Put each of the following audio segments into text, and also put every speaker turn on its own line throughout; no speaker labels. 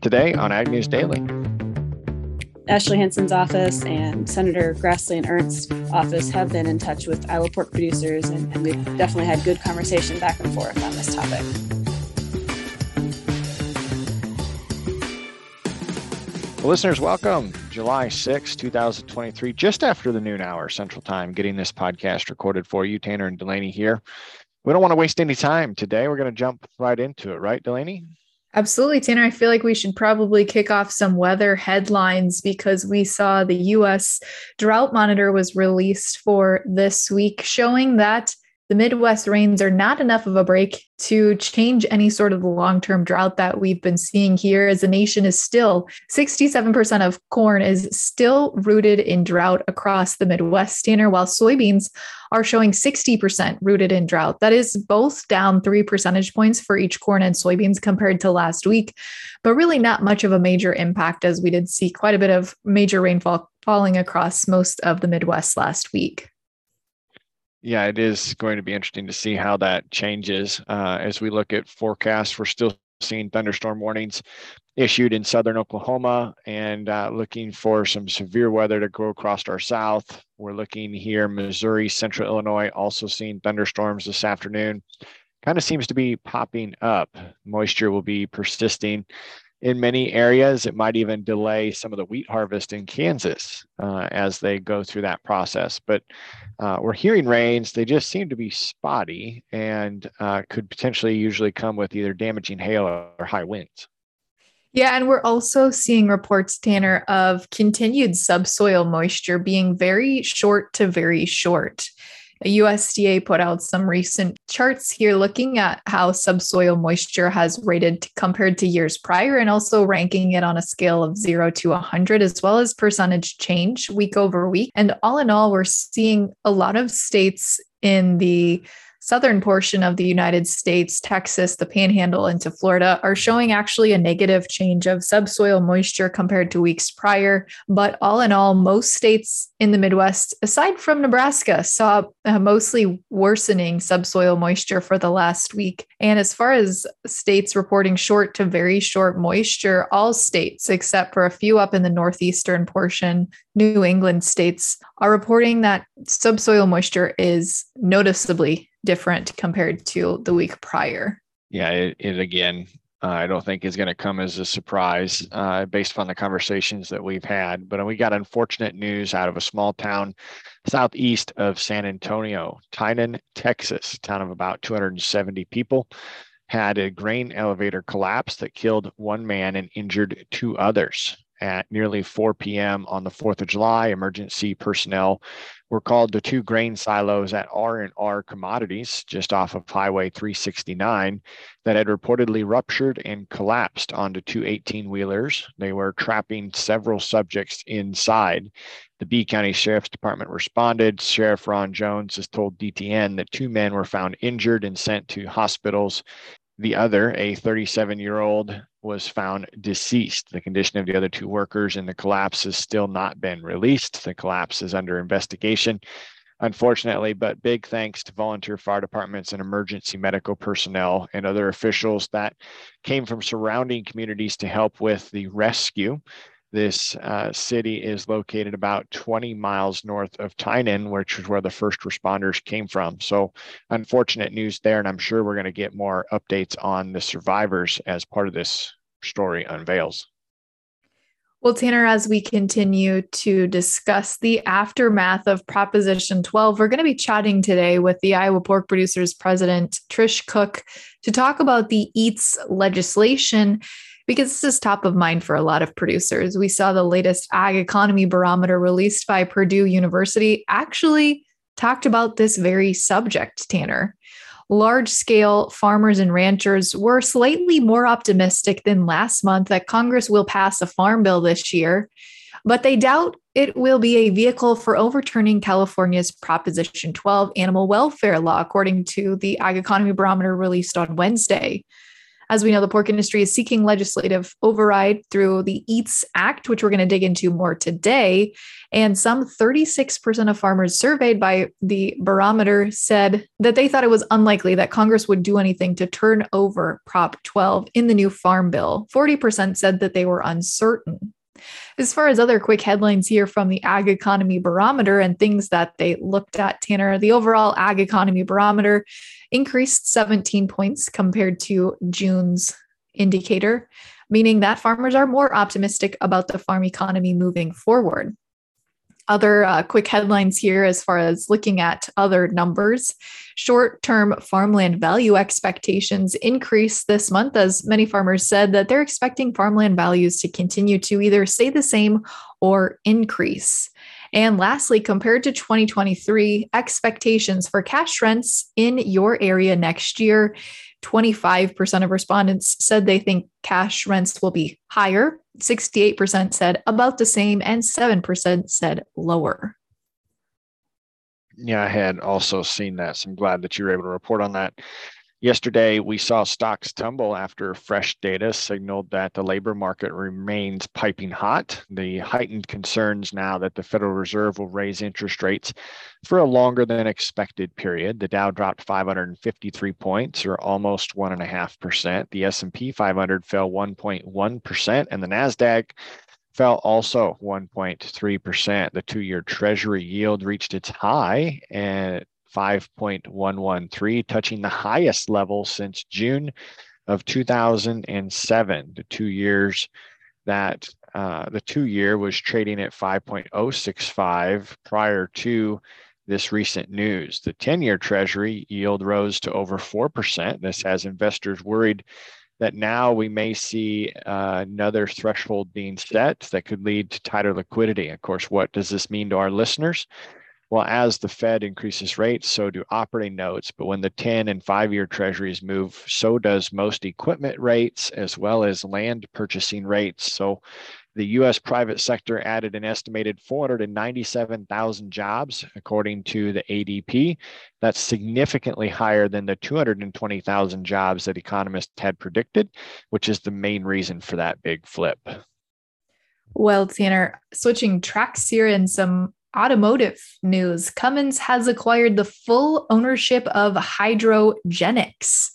today on Ag News Daily.
Ashley Hinson's office and Senator Grassley and Ernst's office have been in touch with Iowa pork producers, and, and we've definitely had good conversation back and forth on this topic.
Well, listeners, welcome. July 6, 2023, just after the noon hour Central Time, getting this podcast recorded for you. Tanner and Delaney here. We don't want to waste any time today. We're going to jump right into it, right, Delaney?
Absolutely, Tanner. I feel like we should probably kick off some weather headlines because we saw the US drought monitor was released for this week, showing that the Midwest rains are not enough of a break to change any sort of long term drought that we've been seeing here, as the nation is still 67% of corn is still rooted in drought across the Midwest, Tanner, while soybeans are showing 60% rooted in drought. That is both down three percentage points for each corn and soybeans compared to last week, but really not much of a major impact as we did see quite a bit of major rainfall falling across most of the Midwest last week
yeah, it is going to be interesting to see how that changes uh, as we look at forecasts. We're still seeing thunderstorm warnings issued in southern Oklahoma and uh, looking for some severe weather to go across our south. We're looking here, Missouri, central Illinois, also seeing thunderstorms this afternoon. Kind of seems to be popping up. Moisture will be persisting in many areas. It might even delay some of the wheat harvest in Kansas uh, as they go through that process. But uh, we're hearing rains. They just seem to be spotty and uh, could potentially usually come with either damaging hail or high winds.
Yeah, and we're also seeing reports, Tanner, of continued subsoil moisture being very short to very short. USDA put out some recent charts here looking at how subsoil moisture has rated compared to years prior and also ranking it on a scale of 0 to 100 as well as percentage change week over week. And all in all, we're seeing a lot of states in the southern portion of the United States, Texas, the panhandle into Florida, are showing actually a negative change of subsoil moisture compared to weeks prior. But all in all, most states in the Midwest, aside from Nebraska, saw mostly worsening subsoil moisture for the last week. And as far as states reporting short to very short moisture, all states, except for a few up in the northeastern portion, New England states, are reporting that subsoil moisture is noticeably different compared to the week prior.
Yeah, it, it again, uh, I don't think is going to come as a surprise uh, based upon the conversations that we've had. But we got unfortunate news out of a small town southeast of San Antonio, Tynan, Texas, town of about 270 people, had a grain elevator collapse that killed one man and injured two others at nearly 4 p.m. on the 4th of July. Emergency personnel were called to two grain silos at R&R Commodities just off of Highway 369 that had reportedly ruptured and collapsed onto two 18-wheelers. They were trapping several subjects inside. The Bee County Sheriff's Department responded. Sheriff Ron Jones has told DTN that two men were found injured and sent to hospitals the other, a 37 year old, was found deceased. The condition of the other two workers in the collapse has still not been released. The collapse is under investigation, unfortunately, but big thanks to volunteer fire departments and emergency medical personnel and other officials that came from surrounding communities to help with the rescue. This uh, city is located about 20 miles north of Tynan, which is where the first responders came from. So, unfortunate news there. And I'm sure we're going to get more updates on the survivors as part of this story unveils.
Well, Tanner, as we continue to discuss the aftermath of Proposition 12, we're going to be chatting today with the Iowa Pork Producers President, Trish Cook, to talk about the EATS legislation because this is top of mind for a lot of producers. We saw the latest Ag Economy Barometer released by Purdue University actually talked about this very subject, Tanner. Large scale farmers and ranchers were slightly more optimistic than last month that Congress will pass a farm bill this year, but they doubt it will be a vehicle for overturning California's Proposition 12 animal welfare law, according to the Ag Economy Barometer released on Wednesday. As we know, the pork industry is seeking legislative override through the EATS Act, which we're going to dig into more today. And some 36% of farmers surveyed by the barometer said that they thought it was unlikely that Congress would do anything to turn over Prop 12 in the new farm bill. 40% said that they were uncertain. As far as other quick headlines here from the Ag Economy Barometer and things that they looked at, Tanner, the overall Ag Economy Barometer increased 17 points compared to June's indicator, meaning that farmers are more optimistic about the farm economy moving forward other uh, quick headlines here as far as looking at other numbers. Short term farmland value expectations increased this month as many farmers said that they're expecting farmland values to continue to either stay the same or increase. And lastly, compared to 2023, expectations for cash rents in your area next year 25% of respondents said they think cash rents will be higher. 68% said about the same, and 7% said lower.
Yeah, I had also seen that. So I'm glad that you were able to report on that. Yesterday, we saw stocks tumble after fresh data signaled that the labor market remains piping hot. The heightened concerns now that the Federal Reserve will raise interest rates for a longer than expected period. The Dow dropped 553 points, or almost one and a half percent. The S&P 500 fell 1.1 percent, and the Nasdaq fell also 1.3%. The two year Treasury yield reached its high and 5.113, touching the highest level since June of 2007. The two years that uh, the two year was trading at 5.065 prior to this recent news. The 10 year Treasury yield rose to over 4%. This has investors worried that now we may see uh, another threshold being set that could lead to tighter liquidity. Of course, what does this mean to our listeners? Well, as the Fed increases rates, so do operating notes. But when the 10 and five year treasuries move, so does most equipment rates as well as land purchasing rates. So the US private sector added an estimated 497,000 jobs, according to the ADP. That's significantly higher than the 220,000 jobs that economists had predicted, which is the main reason for that big flip.
Well, Tanner, switching tracks here and some automotive news Cummins has acquired the full ownership of Hydrogenics.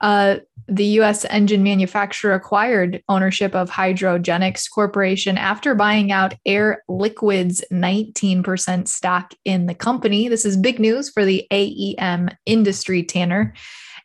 Uh, the US engine manufacturer acquired ownership of Hydrogenics Corporation after buying out Air Liquide's 19% stock in the company. This is big news for the AEM industry, Tanner.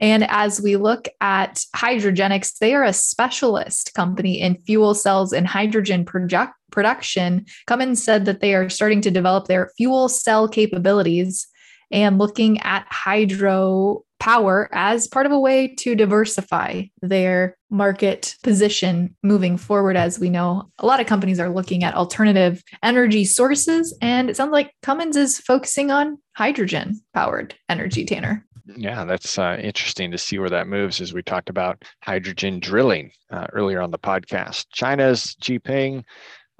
And as we look at Hydrogenics, they are a specialist company in fuel cells and hydrogen project production. Cummins said that they are starting to develop their fuel cell capabilities and looking at hydro power as part of a way to diversify their market position moving forward. As we know, a lot of companies are looking at alternative energy sources, and it sounds like Cummins is focusing on hydrogen powered energy, Tanner.
Yeah, that's uh, interesting to see where that moves as we talked about hydrogen drilling uh, earlier on the podcast. China's Jinping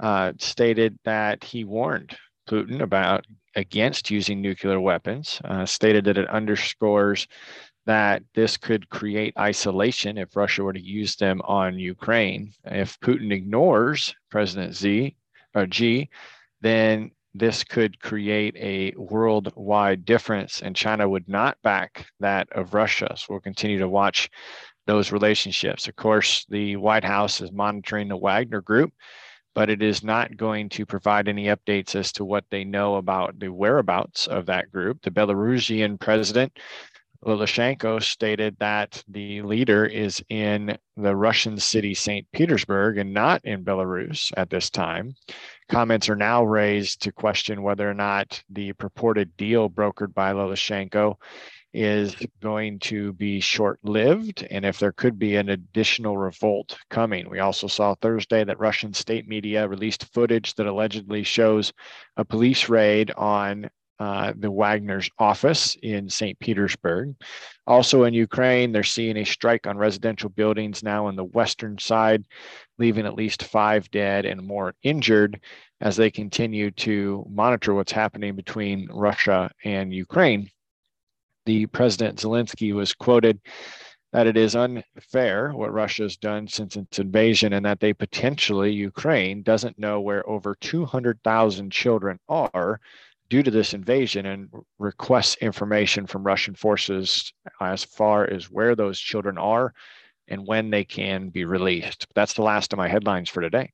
uh, stated that he warned Putin about against using nuclear weapons, uh, stated that it underscores that this could create isolation if Russia were to use them on Ukraine. If Putin ignores President Z or G, then this could create a worldwide difference, and China would not back that of Russia. So we'll continue to watch those relationships. Of course, the White House is monitoring the Wagner Group, but it is not going to provide any updates as to what they know about the whereabouts of that group. The Belarusian president, Lukashenko, stated that the leader is in the Russian city St. Petersburg and not in Belarus at this time. Comments are now raised to question whether or not the purported deal brokered by Lukashenko is going to be short lived and if there could be an additional revolt coming. We also saw Thursday that Russian state media released footage that allegedly shows a police raid on uh, the Wagner's office in St. Petersburg. Also in Ukraine, they're seeing a strike on residential buildings now on the western side, leaving at least five dead and more injured as they continue to monitor what's happening between Russia and Ukraine. The President Zelensky was quoted that it is unfair what Russia's done since its invasion and that they potentially, Ukraine, doesn't know where over 200,000 children are due to this invasion and requests information from Russian forces as far as where those children are and when they can be released. That's the last of my headlines for today.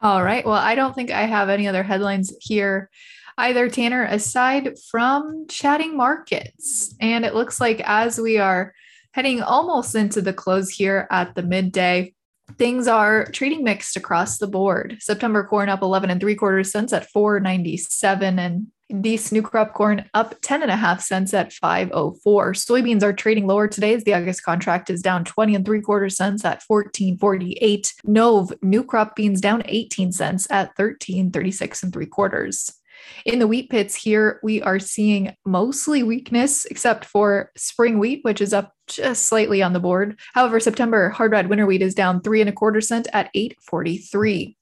All right. Well, I don't think I have any other headlines here either, Tanner, aside from chatting markets. And it looks like as we are heading almost into the close here at the midday, things are trading mixed across the board. September corn up 11 and three quarters cents at 497 and Beast new crop corn up 10 and a half cents at 504. Soybeans are trading lower today as the August contract is down 20 and three quarter cents at 1448. Nove new crop beans down 18 cents at 1336 and three quarters. In the wheat pits here, we are seeing mostly weakness, except for spring wheat, which is up just slightly on the board. However, September hard red winter wheat is down three and a quarter cent at 843.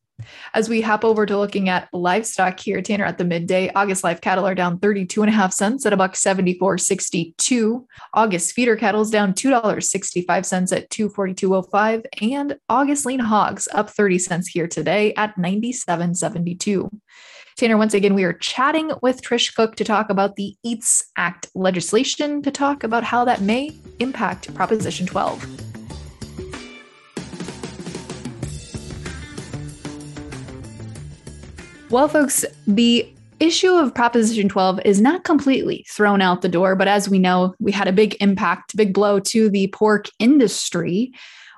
As we hop over to looking at livestock here, Tanner, at the midday, August live cattle are down 32 and a half cents at a buck 74.62. August feeder cattle is down $2.65 at 242.05. And August lean hogs up 30 cents here today at 97.72. Tanner, once again, we are chatting with Trish Cook to talk about the EATS Act legislation, to talk about how that may impact Proposition 12. Well, folks, the issue of Proposition 12 is not completely thrown out the door, but as we know, we had a big impact, big blow to the pork industry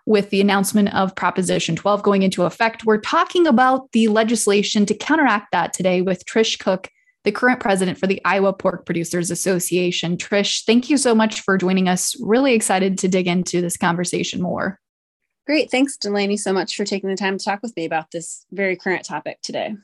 with the announcement of Proposition 12 going into effect. We're talking about the legislation to counteract that today with Trish Cook, the current president for the Iowa Pork Producers Association. Trish, thank you so much for joining us. Really excited to dig into this conversation more.
Great. Thanks, Delaney, so much for taking the time to talk with me about this very current topic today.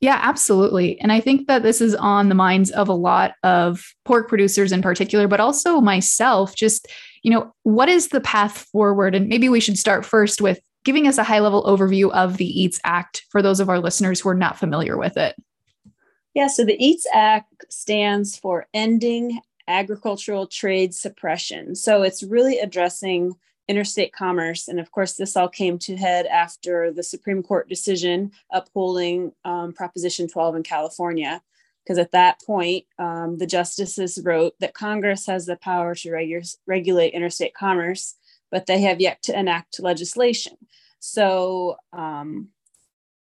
Yeah, absolutely. And I think that this is on the minds of a lot of pork producers in particular, but also myself. Just you know, what is the path forward? And maybe we should start first with giving us a high level overview of the EATS Act for those of our listeners who are not familiar with it.
Yeah, so the EATS Act stands for Ending Agricultural Trade Suppression. So it's really addressing interstate commerce. And of course, this all came to head after the Supreme Court decision upholding um, Proposition 12 in California because at that point, um, the justices wrote that Congress has the power to regu- regulate interstate commerce, but they have yet to enact legislation. So um,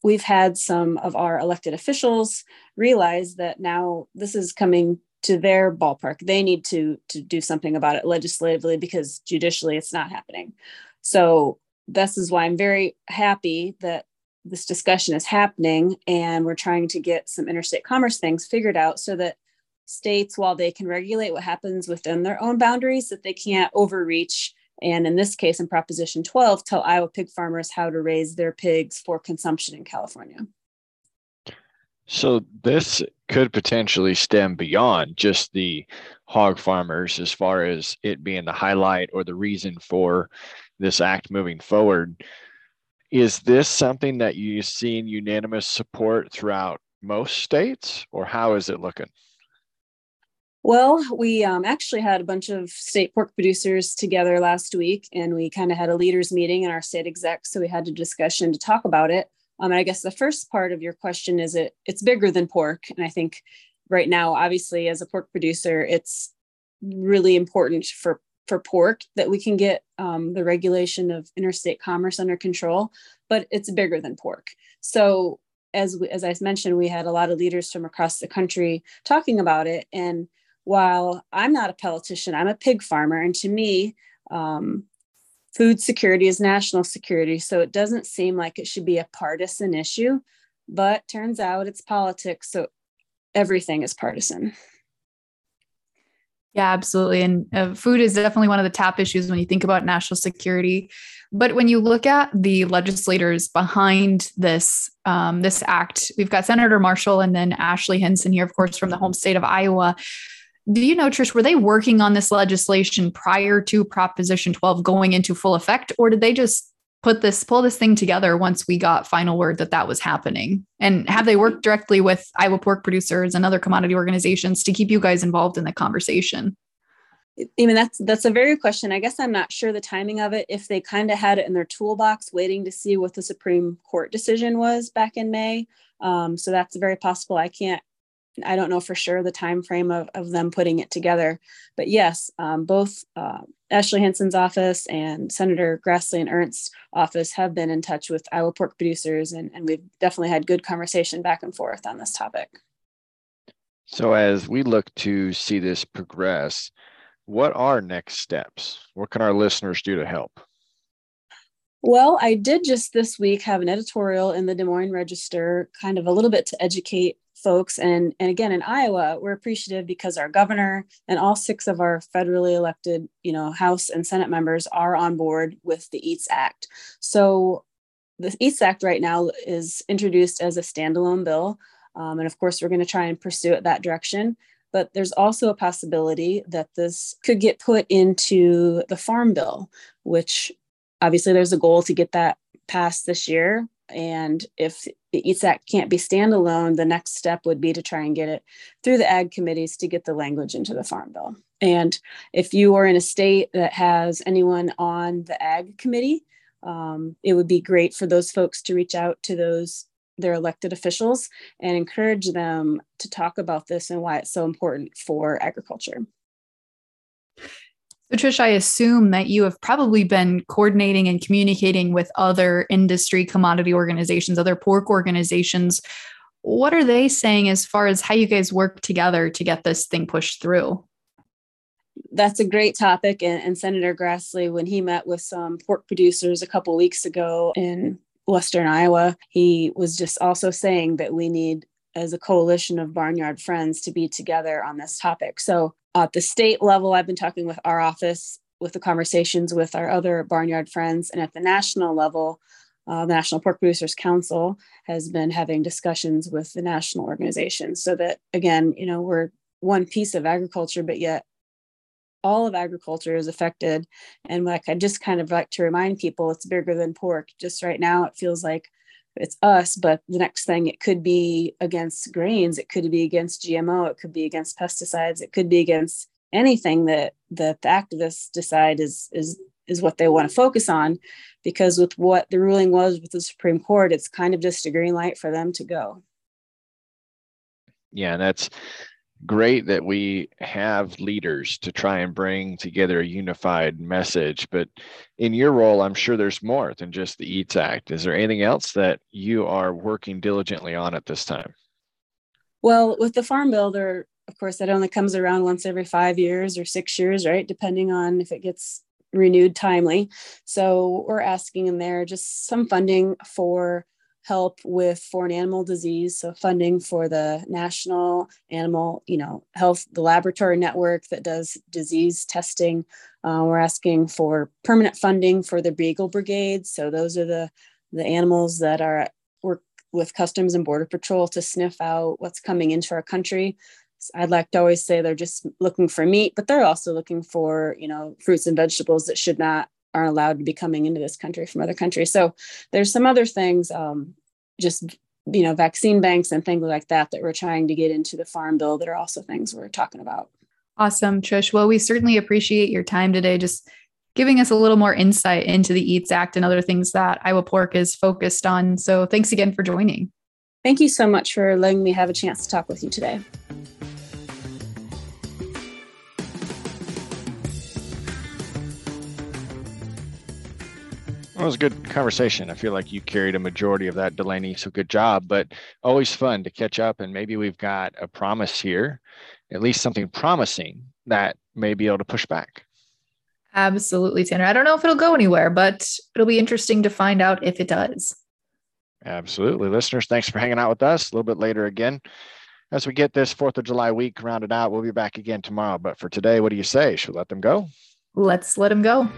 we've had some of our elected officials realize that now this is coming to their ballpark. They need to to do something about it legislatively because judicially it's not happening. So this is why I'm very happy that this discussion is happening and we're trying to get some interstate commerce things figured out so that states while they can regulate what happens within their own boundaries that they can't overreach and in this case in proposition 12 tell iowa pig farmers how to raise their pigs for consumption in california
so this could potentially stem beyond just the hog farmers as far as it being the highlight or the reason for this act moving forward is this something that you've seen unanimous support throughout most states, or how is it looking?
Well, we um, actually had a bunch of state pork producers together last week, and we kind of had a leaders meeting in our state exec. So we had a discussion to talk about it. Um, and I guess the first part of your question is it it's bigger than pork, and I think right now, obviously, as a pork producer, it's really important for for pork that we can get um, the regulation of interstate commerce under control, but it's bigger than pork. So as we, as I mentioned, we had a lot of leaders from across the country talking about it. And while I'm not a politician, I'm a pig farmer, and to me, um, food security is national security. So it doesn't seem like it should be a partisan issue, but turns out it's politics. So everything is partisan.
Yeah, absolutely. And uh, food is definitely one of the top issues when you think about national security. But when you look at the legislators behind this um, this act, we've got Senator Marshall and then Ashley Hinson here, of course, from the home state of Iowa. Do you know, Trish, were they working on this legislation prior to Proposition 12 going into full effect, or did they just put this pull this thing together once we got final word that that was happening and have they worked directly with iowa pork producers and other commodity organizations to keep you guys involved in the conversation
I mean, that's that's a very good question. I guess I'm not sure the timing of it. If they kind of had it in their toolbox, waiting to see what the Supreme Court decision was back in May, um, so that's very possible. I can't, I don't know for sure the time frame of, of them putting it together. But yes, um, both uh, Ashley Hinson's office and Senator Grassley and Ernst's office have been in touch with Iowa pork producers, and, and we've definitely had good conversation back and forth on this topic.
So as we look to see this progress, what are next steps? What can our listeners do to help?
Well, I did just this week have an editorial in the Des Moines Register, kind of a little bit to educate folks. And, and again, in Iowa, we're appreciative because our governor and all six of our federally elected, you know, House and Senate members are on board with the EATS Act. So the EATS Act right now is introduced as a standalone bill. Um, and of course, we're going to try and pursue it that direction. But there's also a possibility that this could get put into the Farm Bill, which obviously there's a goal to get that passed this year. And if the EATS Act can't be standalone, the next step would be to try and get it through the ag committees to get the language into the Farm Bill. And if you are in a state that has anyone on the ag committee, um, it would be great for those folks to reach out to those their elected officials and encourage them to talk about this and why it's so important for agriculture.
So, Trish, I assume that you have probably been coordinating and communicating with other industry commodity organizations, other pork organizations. What are they saying as far as how you guys work together to get this thing pushed through?
That's a great topic. And, and Senator Grassley, when he met with some pork producers a couple weeks ago in Western Iowa, he was just also saying that we need, as a coalition of barnyard friends, to be together on this topic. So, at the state level, I've been talking with our office, with the conversations with our other barnyard friends, and at the national level, uh, the National Pork Producers Council has been having discussions with the national organizations so that, again, you know, we're one piece of agriculture, but yet all of agriculture is affected. And like I just kind of like to remind people, it's bigger than pork. Just right now, it feels like it's us, but the next thing it could be against grains, it could be against GMO, it could be against pesticides, it could be against anything that that the activists decide is is is what they want to focus on because with what the ruling was with the supreme court it's kind of just a green light for them to go.
Yeah that's great that we have leaders to try and bring together a unified message. But in your role, I'm sure there's more than just the EATS Act. Is there anything else that you are working diligently on at this time?
Well, with the Farm Bill, there, of course, that only comes around once every five years or six years, right? Depending on if it gets renewed timely. So we're asking in there just some funding for help with foreign animal disease so funding for the national animal you know health the laboratory network that does disease testing uh, we're asking for permanent funding for the beagle brigades so those are the the animals that are work with customs and border patrol to sniff out what's coming into our country. I'd like to always say they're just looking for meat, but they're also looking for, you know, fruits and vegetables that should not aren't allowed to be coming into this country from other countries. So there's some other things, um, just you know, vaccine banks and things like that that we're trying to get into the farm bill that are also things we're talking about.
Awesome, Trish. Well, we certainly appreciate your time today, just giving us a little more insight into the EATS Act and other things that Iowa Pork is focused on. So thanks again for joining.
Thank you so much for letting me have a chance to talk with you today.
Was a good conversation. I feel like you carried a majority of that, Delaney. So good job. But always fun to catch up. And maybe we've got a promise here, at least something promising that may be able to push back.
Absolutely, Tanner. I don't know if it'll go anywhere, but it'll be interesting to find out if it does.
Absolutely. Listeners, thanks for hanging out with us a little bit later again. As we get this 4th of July week rounded out, we'll be back again tomorrow. But for today, what do you say? Should we let them go?
Let's let them go.